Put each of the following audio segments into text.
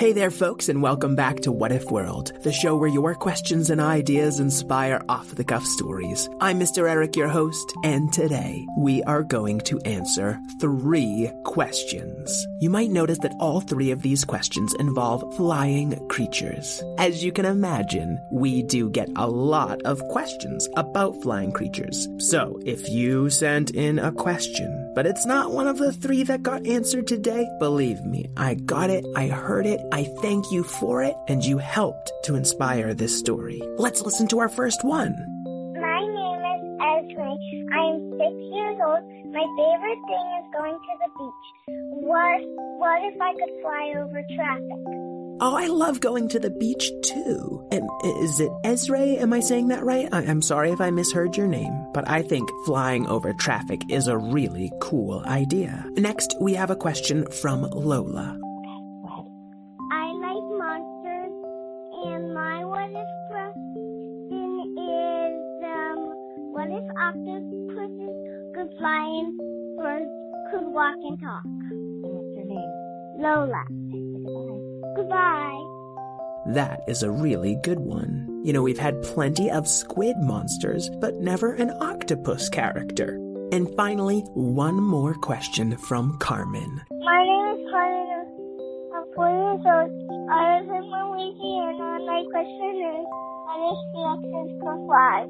Hey there, folks, and welcome back to What If World, the show where your questions and ideas inspire off the cuff stories. I'm Mr. Eric, your host, and today we are going to answer three questions. You might notice that all three of these questions involve flying creatures. As you can imagine, we do get a lot of questions about flying creatures. So if you sent in a question, but it's not one of the three that got answered today, believe me, I got it, I heard it, I thank you for it, and you helped to inspire this story. Let's listen to our first one. My name is Esme. I am six years old. My favorite thing is going to the beach. What what if I could fly over traffic? Oh, I love going to the beach too. And is it Ezra? Am I saying that right? I'm sorry if I misheard your name, but I think flying over traffic is a really cool idea. Next, we have a question from Lola. I like monsters, and my what if question is um, what if octopuses could fly and birds could walk and talk? What's your name? Lola. Goodbye. That is a really good one. You know, we've had plenty of squid monsters, but never an octopus character. And finally, one more question from Carmen. My name is Carmen. I'm four years old. I live in Louisiana, and my question is, what if T-Rexes could fly?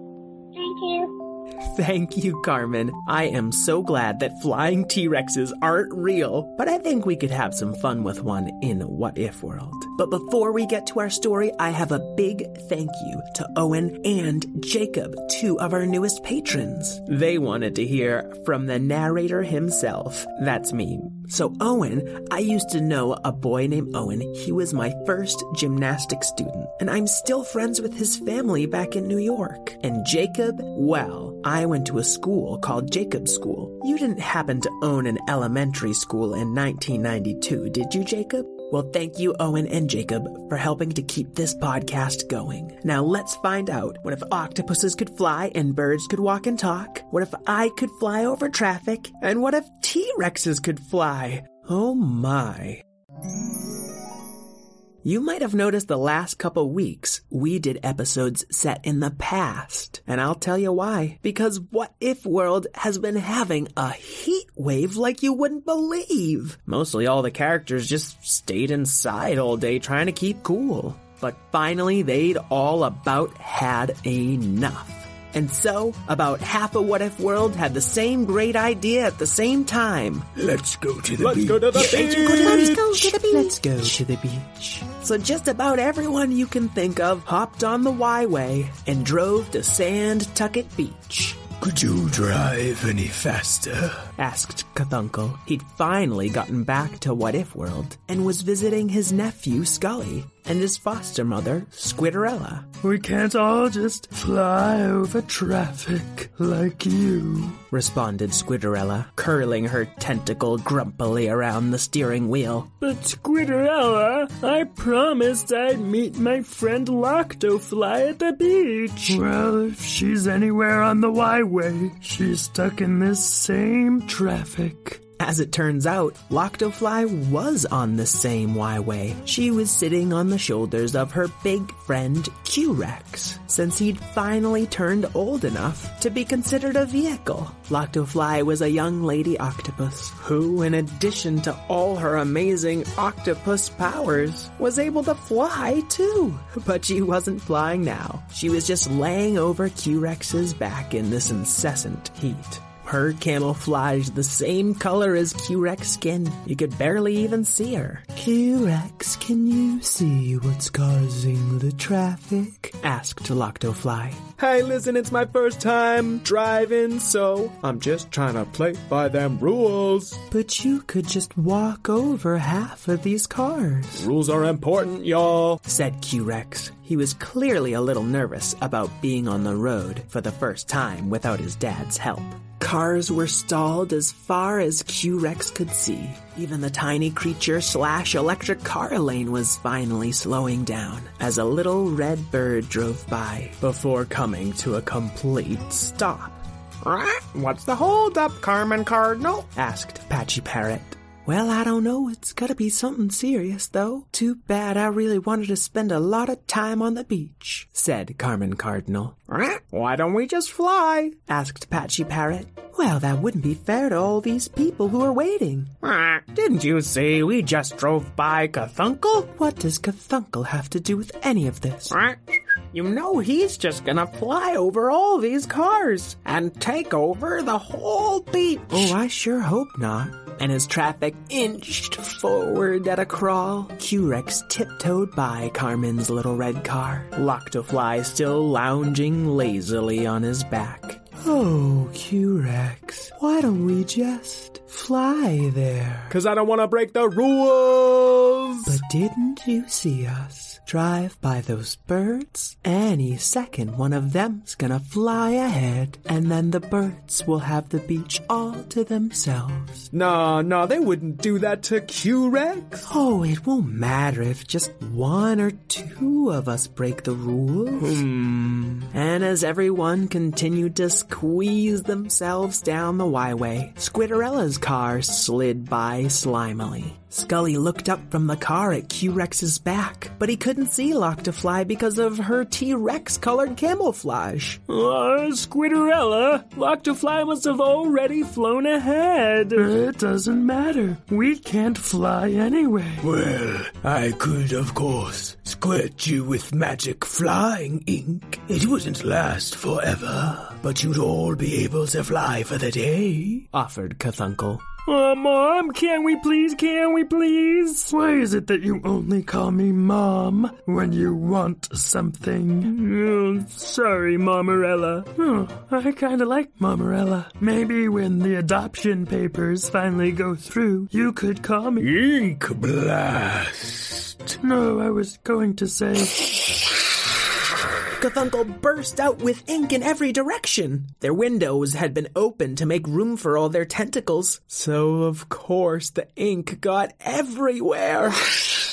Thank you. Thank you, Carmen. I am so glad that flying T Rexes aren't real, but I think we could have some fun with one in What If World. But before we get to our story, I have a big thank you to Owen and Jacob, two of our newest patrons. They wanted to hear from the narrator himself. That's me. So, Owen, I used to know a boy named Owen. He was my first gymnastics student, and I'm still friends with his family back in New York. And Jacob, well, I went to a school called Jacob School. You didn't happen to own an elementary school in 1992, did you, Jacob? Well, thank you, Owen and Jacob, for helping to keep this podcast going. Now let's find out what if octopuses could fly and birds could walk and talk? What if I could fly over traffic? And what if T Rexes could fly? Oh my. You might have noticed the last couple weeks we did episodes set in the past. And I'll tell you why. Because What If World has been having a heat wave like you wouldn't believe. Mostly all the characters just stayed inside all day trying to keep cool. But finally they'd all about had enough. And so, about half of What If World had the same great idea at the same time. Let's go to the Let's beach. go to the beach. Let's go to the beach. Let's go to the beach. So just about everyone you can think of hopped on the Y-Way and drove to Sand Tucket Beach. Could you drive any faster? Asked Cthulhu. He'd finally gotten back to What If World and was visiting his nephew Scully and his foster mother Squidderella. We can't all just fly over traffic like you. Responded Squidderella, curling her tentacle grumpily around the steering wheel. But Squidderella, I promised I'd meet my friend Loctofly at the beach. Well, if she's anywhere on the Y-way, she's stuck in this same traffic. As it turns out, Loctofly was on the same Y-Way. She was sitting on the shoulders of her big friend Q-Rex, since he'd finally turned old enough to be considered a vehicle. Loctofly was a young lady octopus who, in addition to all her amazing octopus powers, was able to fly too. But she wasn't flying now. She was just laying over Q-Rex's back in this incessant heat. Her camouflage the same color as Q-Rex skin. You could barely even see her. Q-Rex, can you see what's causing the traffic? Asked Loctofly. Hey, listen, it's my first time driving, so I'm just trying to play by them rules. But you could just walk over half of these cars. Rules are important, y'all. Said Q-Rex. He was clearly a little nervous about being on the road for the first time without his dad's help. Cars were stalled as far as Q-Rex could see. Even the tiny creature slash electric car lane was finally slowing down as a little red bird drove by before coming to a complete stop. What's the holdup, Carmen Cardinal? Asked Patchy Parrot. Well, I don't know. It's gotta be something serious, though. Too bad I really wanted to spend a lot of time on the beach, said Carmen Cardinal. Why don't we just fly? asked Patchy Parrot. Well, that wouldn't be fair to all these people who are waiting. Didn't you see we just drove by Cthulhu? What does Cthulhu have to do with any of this? You know he's just gonna fly over all these cars and take over the whole beach. Oh, I sure hope not. And as traffic inched forward at a crawl, Q-Rex tiptoed by Carmen's little red car, Loctofly still lounging lazily on his back. Oh, Q-Rex, why don't we just fly there? Cause I don't wanna break the rules! But didn't you see us? Drive by those birds, any second one of them's gonna fly ahead, and then the birds will have the beach all to themselves. No, no, they wouldn't do that to Q-Rex. Oh, it won't matter if just one or two of us break the rules. Hmm. And as everyone continued to squeeze themselves down the Y-way, Squidderella's car slid by slimily. Scully looked up from the car at Q-Rex's back, but he couldn't see Loctofly because of her T-Rex colored camouflage. Uh, Squidderella, Loctofly must have already flown ahead. It doesn't matter. We can't fly anyway. Well, I could, of course, squirt you with magic flying ink. It wouldn't last forever, but you'd all be able to fly for the day, offered Cthulhu. Uh, Mom, can we please, can we please? Why is it that you only call me Mom when you want something? Oh, sorry, Momorella. Oh, I kinda like Momorella. Maybe when the adoption papers finally go through, you could call me Ink Blast. No, I was going to say... Cthulhu burst out with ink in every direction. Their windows had been opened to make room for all their tentacles, so of course the ink got everywhere.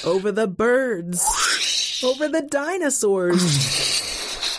over the birds, over the dinosaurs.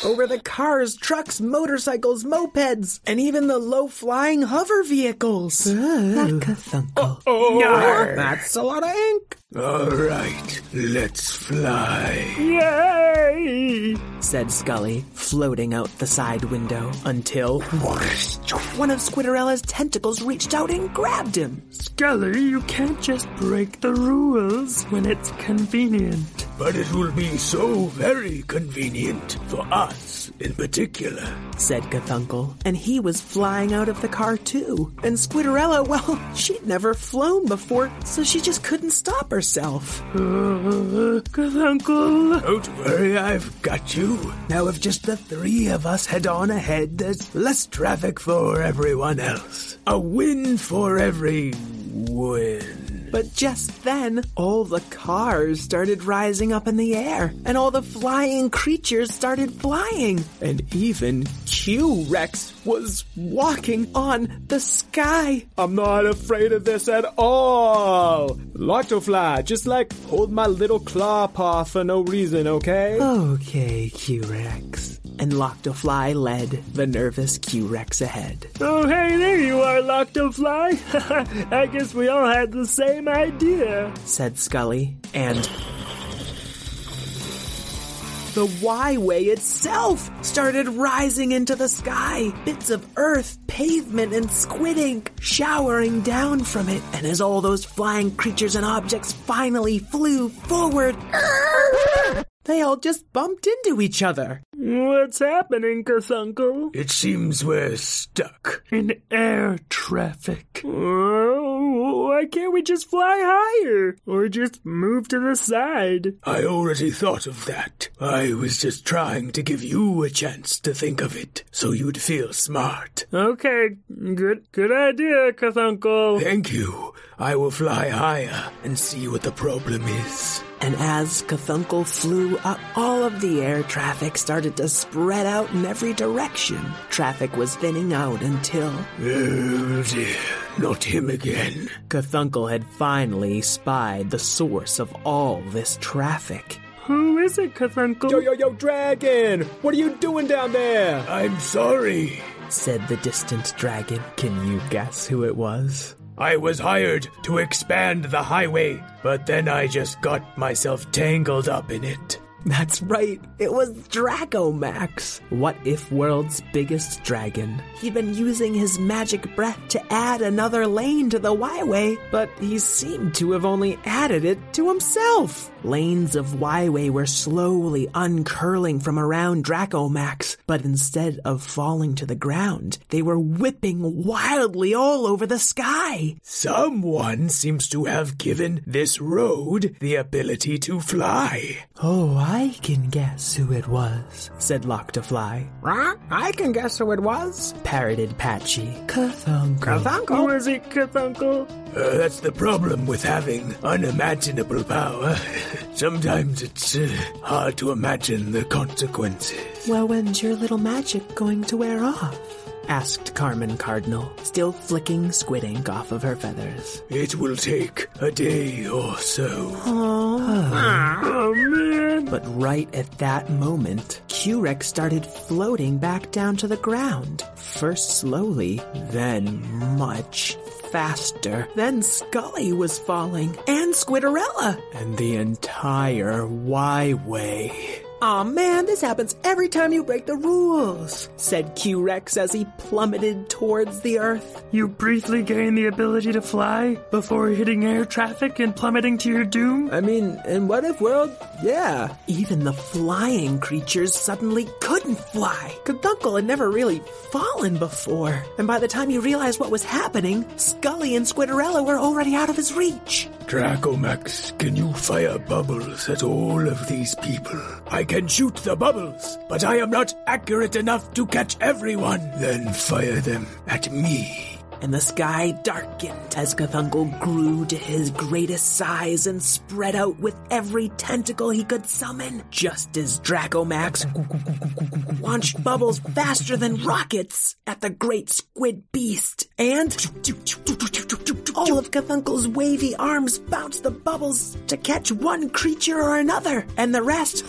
Over the cars, trucks, motorcycles, mopeds, and even the low-flying hover vehicles. That Cthulhu. Oh, that's a lot of ink. All right, let's fly. Yay! said Scully, floating out the side window until one of Squidderella's tentacles reached out and grabbed him. Scully, you can't just break the rules when it's convenient. But it will be so very convenient for us in particular, said Cthulhu. And he was flying out of the car too. And Squidderella, well, she'd never flown before, so she just couldn't stop herself. Uh, Cthulhu. Don't worry, I've got you. Now if just the three of us head on ahead, there's less traffic for everyone else. A win for every win. But just then, all the cars started rising up in the air, and all the flying creatures started flying, and even Q-Rex was walking on the sky. I'm not afraid of this at all. Loctofly, just like hold my little claw paw for no reason, okay? Okay, Q-Rex and Loctofly led the nervous Q-Rex ahead. Oh, hey, there you are, Loctofly. I guess we all had the same idea, said Scully, and the Y-Way itself started rising into the sky. Bits of earth, pavement, and squid ink showering down from it. And as all those flying creatures and objects finally flew forward, They all just bumped into each other. What's happening, Cthulhu? It seems we're stuck. In air traffic. Oh, why can't we just fly higher? Or just move to the side? I already thought of that. I was just trying to give you a chance to think of it, so you'd feel smart. Okay, good good idea, Cthulhu. Thank you. I will fly higher and see what the problem is. And as Cthulhu flew up, all of the air traffic started to spread out in every direction. Traffic was thinning out until Oh dear, not him again. Cthulhu had finally spied the source of all this traffic. Who is it, Cthulhu? Yo, yo, yo, dragon! What are you doing down there? I'm sorry. Said the distant dragon. Can you guess who it was? I was hired to expand the highway, but then I just got myself tangled up in it. That's right, it was Dracomax, What If World's biggest dragon. He'd been using his magic breath to add another lane to theYway, but he seemed to have only added it to himself. Lanes of ofYway were slowly uncurling from around Dracomax, but instead of falling to the ground, they were whipping wildly all over the sky. Someone seems to have given this road the ability to fly. Oh, I can guess who it was, said Lock-to-Fly. I can guess who it was. Parroted Patchy. Cthulhu. Who is it, Cthulhu? Uh, that's the problem with having unimaginable power. Sometimes it's uh, hard to imagine the consequences. Well, when's your little magic going to wear off? Asked Carmen Cardinal, still flicking squid ink off of her feathers. It will take a day or so. Oh. oh man. But right at that moment, Q-Rex started floating back down to the ground. First slowly, then much faster. Then Scully was falling, and Squidderella, and the entire Y-Way. Aw man, this happens every time you break the rules, said Q-Rex as he plummeted towards the earth. You briefly gain the ability to fly before hitting air traffic and plummeting to your doom? I mean, in What If World, yeah. Even the flying creatures suddenly couldn't fly. Cthulhu had never really fallen before, and by the time he realized what was happening, Scully and Squidderella were already out of his reach. Dracomax, can you fire bubbles at all of these people? I can shoot the bubbles, but I am not accurate enough to catch everyone. Then fire them at me. And the sky darkened as Cthulhu grew to his greatest size and spread out with every tentacle he could summon, just as Dracomax launched bubbles faster than rockets at the great squid beast. And all of Cthulhu's wavy arms bounced the bubbles to catch one creature or another, and the rest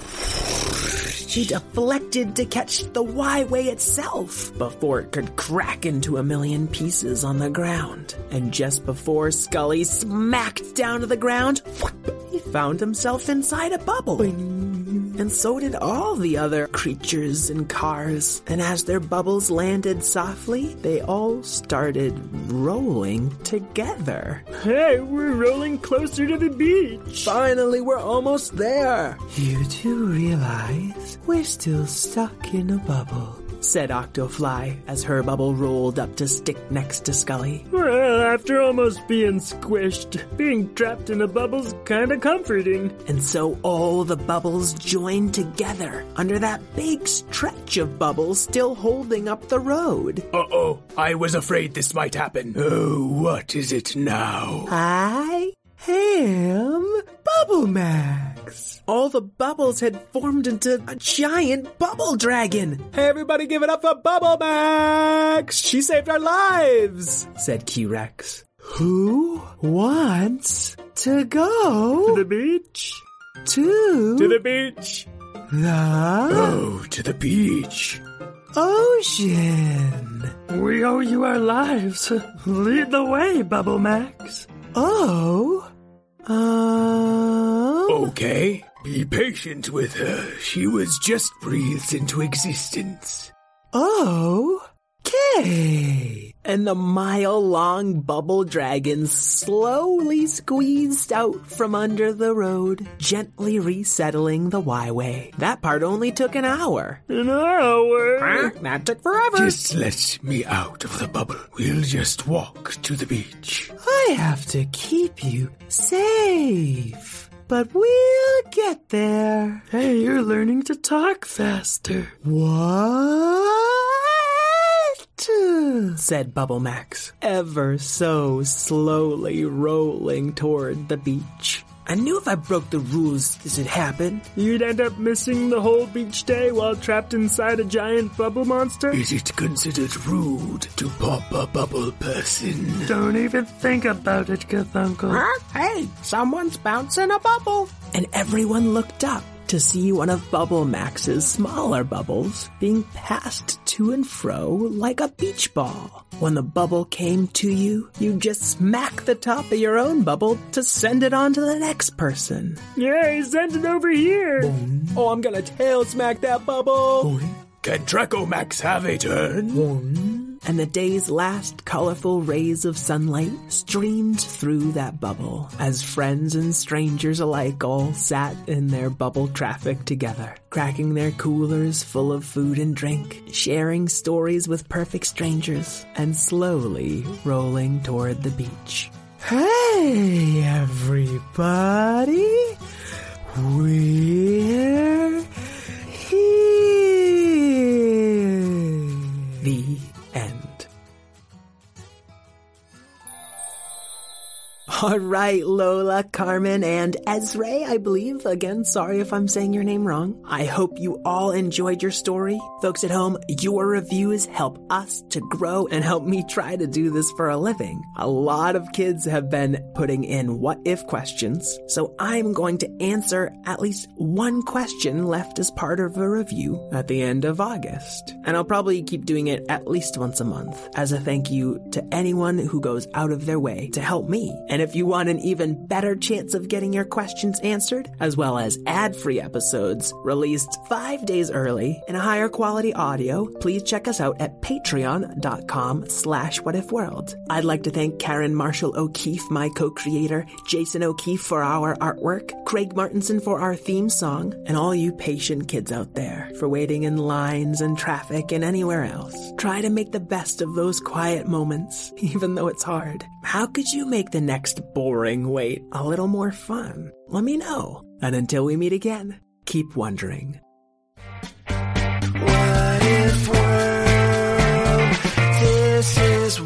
she deflected to catch the Y-Way itself before it could crack into a million pieces on the ground. And just before Scully smacked down to the ground, he found himself inside a bubble. And so did all the other creatures and cars. And as their bubbles landed softly, they all started rolling together. Hey, we're rolling closer to the beach. Finally, we're almost there. You do realize we're still stuck in a bubble. Said Octofly as her bubble rolled up to stick next to Scully. Well, after almost being squished, being trapped in a bubble's kinda comforting. And so all the bubbles joined together under that big stretch of bubbles still holding up the road. Uh-oh, I was afraid this might happen. Oh, what is it now? I am Bubble Max. All the bubbles had formed into a giant bubble dragon, Hey, everybody give it up for Bubble Max! She saved our lives! said Q-Rex. Who wants to go to The beach? to, To the beach! the Oh, to the beach. ocean? We owe you our lives. Lead the way, Bubble Max. Oh, Okay, be patient with her. She was just breathed into existence. oh, okay. and the mile long bubble dragon slowly squeezed out from under the road, gently resettling the Y-way. That part only took an hour. An hour? Huh? That took forever. Just let me out of the bubble. We'll just walk to the beach. I have to keep you safe. But we'll get there. Hey, you're learning to talk faster. What? said Bubble Max, ever so slowly rolling toward the beach. I knew if I broke the rules, this would happen. You'd end up missing the whole beach day while trapped inside a giant bubble monster? Is it considered rude to pop a bubble person? Don't even think about it, Cthulhu. Huh? Hey, someone's bouncing a bubble. And everyone looked up to see one of Bubble Max's smaller bubbles being passed to and fro like a beach ball. When the bubble came to you, you just smack the top of your own bubble to send it on to the next person. Yay, send it over here. Oh, I'm gonna tail smack that bubble. Can Draco Max have a turn? And the day's last colorful rays of sunlight streamed through that bubble as friends and strangers alike all sat in their bubble traffic together, cracking their coolers full of food and drink, sharing stories with perfect strangers, and slowly rolling toward the beach. Hey, everybody. We're All right, Lola, Carmen, and Ezra, I believe. Again, sorry if I'm saying your name wrong. I hope you all enjoyed your story. Folks at home, your reviews help us to grow and help me try to do this for a living. A lot of kids have been putting in what if questions, so I'm going to answer at least one question left as part of a review at the end of August. And I'll probably keep doing it at least once a month as a thank you to anyone who goes out of their way to help me. And if you want an even better chance of getting your questions answered, as well as ad-free episodes released five days early and a higher quality audio, please check us out at patreon.com slash whatifworld. I'd like to thank Karen Marshall O'Keefe, my co-creator, Jason O'Keefe for our artwork, Craig Martinson for our theme song, and all you patient kids out there for waiting in lines and traffic and anywhere else. Try to make the best of those quiet moments, even though it's hard. How could you make the next boring wait a little more fun? Let me know. And until we meet again, keep wondering. What if world, this is